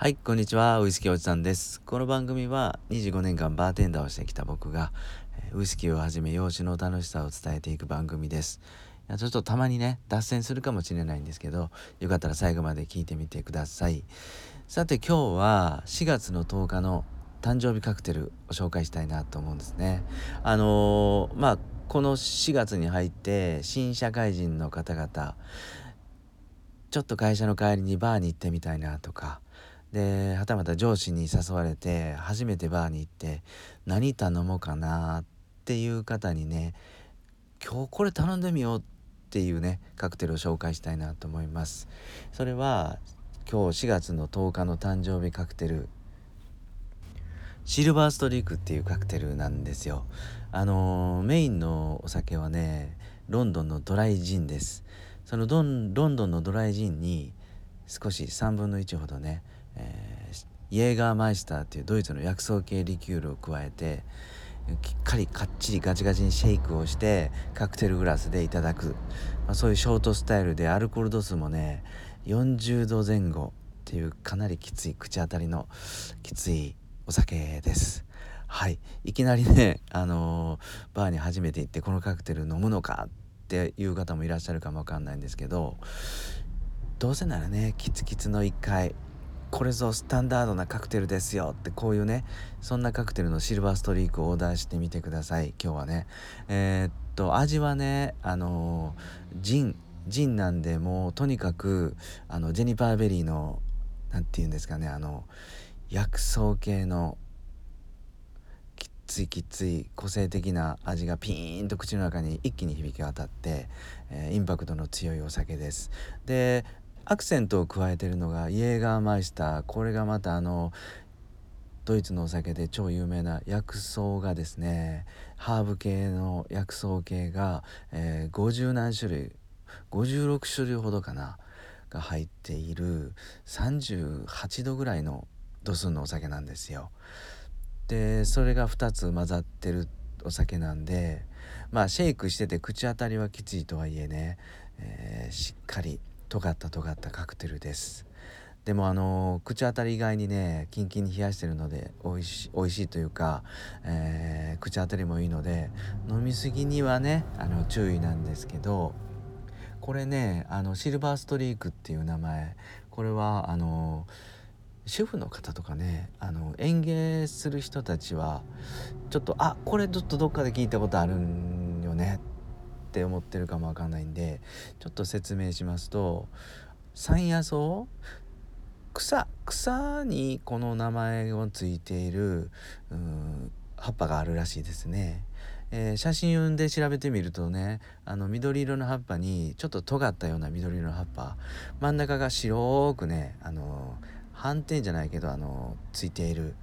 はい、こんにちは。ウイスキーおじさんです。この番組は25年間バーテンダーをしてきた僕が、ウイスキーをはじめ洋酒の楽しさを伝えていく番組です。いやちょっとたまにね、脱線するかもしれないんですけど、よかったら最後まで聞いてみてください。さて今日は4月の10日の誕生日カクテルを紹介したいなと思うんですね。あのー、まあ、この4月に入って新社会人の方々、ちょっと会社の帰りにバーに行ってみたいなとか、ではたまた上司に誘われて初めてバーに行って何頼もうかなっていう方にね今日これ頼んでみようっていうねカクテルを紹介したいなと思います。それは今日4月の10日の誕生日カクテルシルバーストリークっていうカクテルなんですよ。あのー、メインのお酒はねロンドンのドライジンです。そのロンドンのドライジンに少し3分の1ほどねえー、イエーガーマイスターっていうドイツの薬草系リキュールを加えてきっかりかっちりガチガチにシェイクをしてカクテルグラスでいただく、まあ、そういうショートスタイルでアルコール度数もね40度前後っていうかなりきつい口当たりのきついお酒です。はいいきなりね、あのー、バーに初めて行ってこのカクテル飲むのかっていう方もいらっしゃるかもわかんないんですけどどうせならねキツキツの1回これぞスタンダードなカクテルですよってこういうねそんなカクテルのシルバーストリークをオーダーしてみてください。今日はね。えー、っと味はねあのジンジンなんでもうとにかくあのジェニパーベリーの何て言うんですかねあの薬草系のきついきつい個性的な味がピーンと口の中に一気に響き渡って、えー、インパクトの強いお酒です。でアクセントを加えてるのがイエーガーマイスターこれがまたあのドイツのお酒で超有名な薬草がですねハーブ系の薬草系が、えー、50何種類56種類ほどかなが入っている38度ぐらいの度数のお酒なんですよ。でそれが2つ混ざってるお酒なんでまあシェイクしてて口当たりはきついとはいえね、えー、しっかり尖った尖ったカクテルです。でもあの口当たり以外にねキンキンに冷やしてるので美味し美味しいというか、えー、口当たりもいいので飲み過ぎにはねあの注意なんですけどこれねあのシルバーストリークっていう名前これはあの主婦の方とかねあの園芸する人たちはちょっとあこれちょっとどっかで聞いたことあるんよね。って思ってるかもわかんないんでちょっと説明しますと山野草？草草にこの名前をついている葉っぱがあるらしいですね。えー、写真で調べてみるとねあの緑色の葉っぱにちょっと尖ったような緑色の葉っぱ真ん中が白くねあの斑点じゃないけどあのついている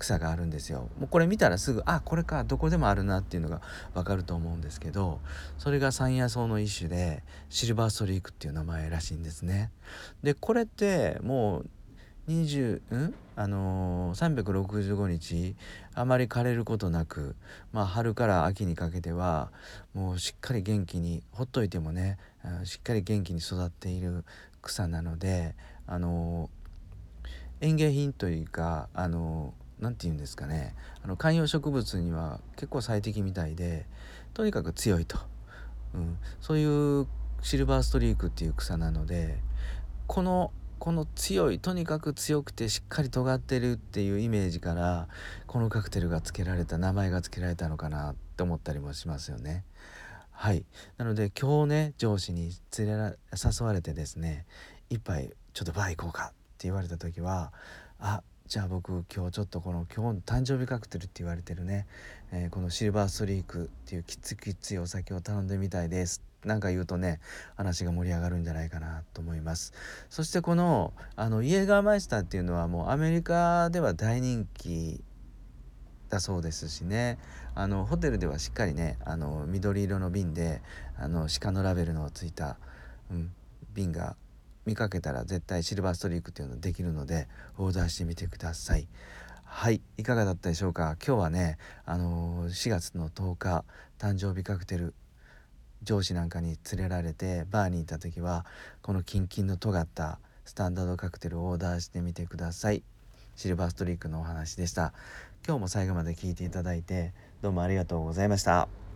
草があるんですよ。もうこれ見たらすぐあこれかどこでもあるなっていうのがわかると思うんですけどそれが山野草の一種でシルバーストリークっていう名前らしいんですね。でこれってもう20ん？あのー、365日あまり枯れることなく、まあ、春から秋にかけてはもうしっかり元気にほっといてもねしっかり元気に育っている草なので、あのー、園芸品というか、あの何て言うんですかね。あの観葉植物には結構最適みたいでとにかく強いと、うん、そういうシルバーストリークっていう草なのでこのこの強いとにかく強くてしっかり尖ってるっていうイメージからこのカクテルが付けられた名前が付けられたのかなって思ったりもしますよね。はい。なので今日ね上司に連れら誘われてですね一杯ちょっとバー行こうかって言われた時はあじゃあ僕今日ちょっとこの今日の誕生日カクテルって言われてるね、えー、このシルバーストリークっていうきつきついお酒を頼んでみたいです。なんか言うとね話が盛り上がるんじゃないかなと思います。そしてこのあのイエガーマイスターっていうのはもうアメリカでは大人気だそうですしね。あのホテルではしっかりねあの緑色の瓶であの鹿のラベルのついた、うん、瓶が見かけたら絶対シルバーストリークっていうのできるのでオーダーしてみてください。はいいかがだったでしょうか？今日はねあのー、4月の10日誕生日カクテル上司なんかに連れられてバーに行った時はこのキンキンの尖ったスタンダードカクテルをオーダーしてみてください。シルバーストリークのお話でした。今日も最後まで聞いていただいてどうもありがとうございました。